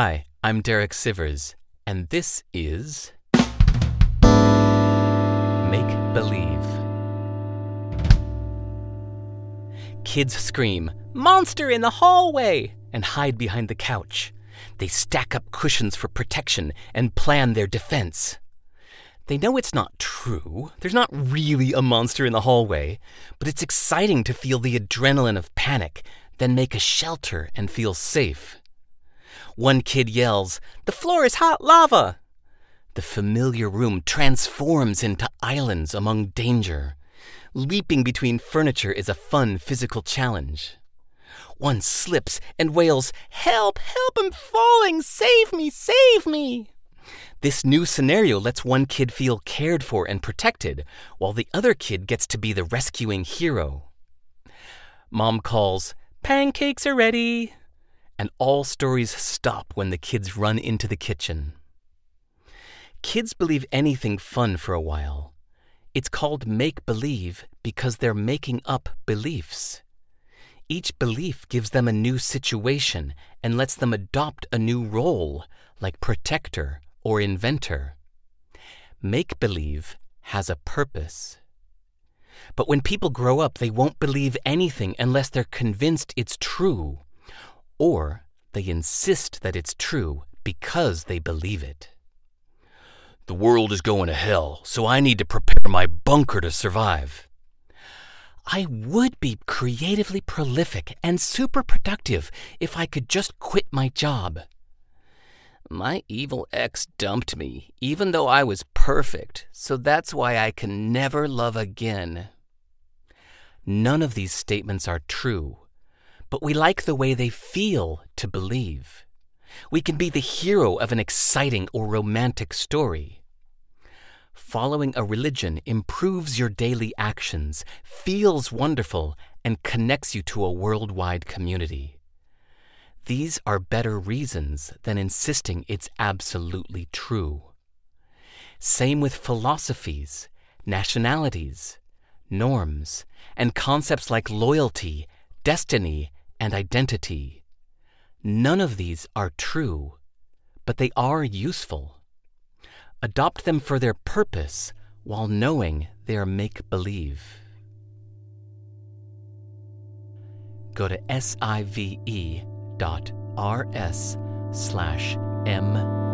Hi, I'm Derek Sivers, and this is Make Believe. Kids scream, Monster in the hallway! and hide behind the couch. They stack up cushions for protection and plan their defense. They know it's not true. There's not really a monster in the hallway, but it's exciting to feel the adrenaline of panic, then make a shelter and feel safe. One kid yells, The floor is hot lava! The familiar room transforms into islands among danger. Leaping between furniture is a fun physical challenge. One slips and wails, Help, help, I'm falling! Save me, save me! This new scenario lets one kid feel cared for and protected, while the other kid gets to be the rescuing hero. Mom calls, Pancakes are ready! And all stories stop when the kids run into the kitchen. Kids believe anything fun for a while. It's called make believe because they're making up beliefs. Each belief gives them a new situation and lets them adopt a new role, like protector or inventor. Make believe has a purpose. But when people grow up, they won't believe anything unless they're convinced it's true, or they insist that it's true because they believe it. The world is going to hell, so I need to prepare my bunker to survive. I would be creatively prolific and super productive if I could just quit my job. My evil ex dumped me, even though I was perfect, so that's why I can never love again. None of these statements are true, but we like the way they feel to believe. We can be the hero of an exciting or romantic story. Following a religion improves your daily actions, feels wonderful, and connects you to a worldwide community. These are better reasons than insisting it's absolutely true. Same with philosophies, nationalities, norms, and concepts like loyalty, destiny, and identity. None of these are true, but they are useful. Adopt them for their purpose while knowing they are make believe. Go to sive.rs slash MB.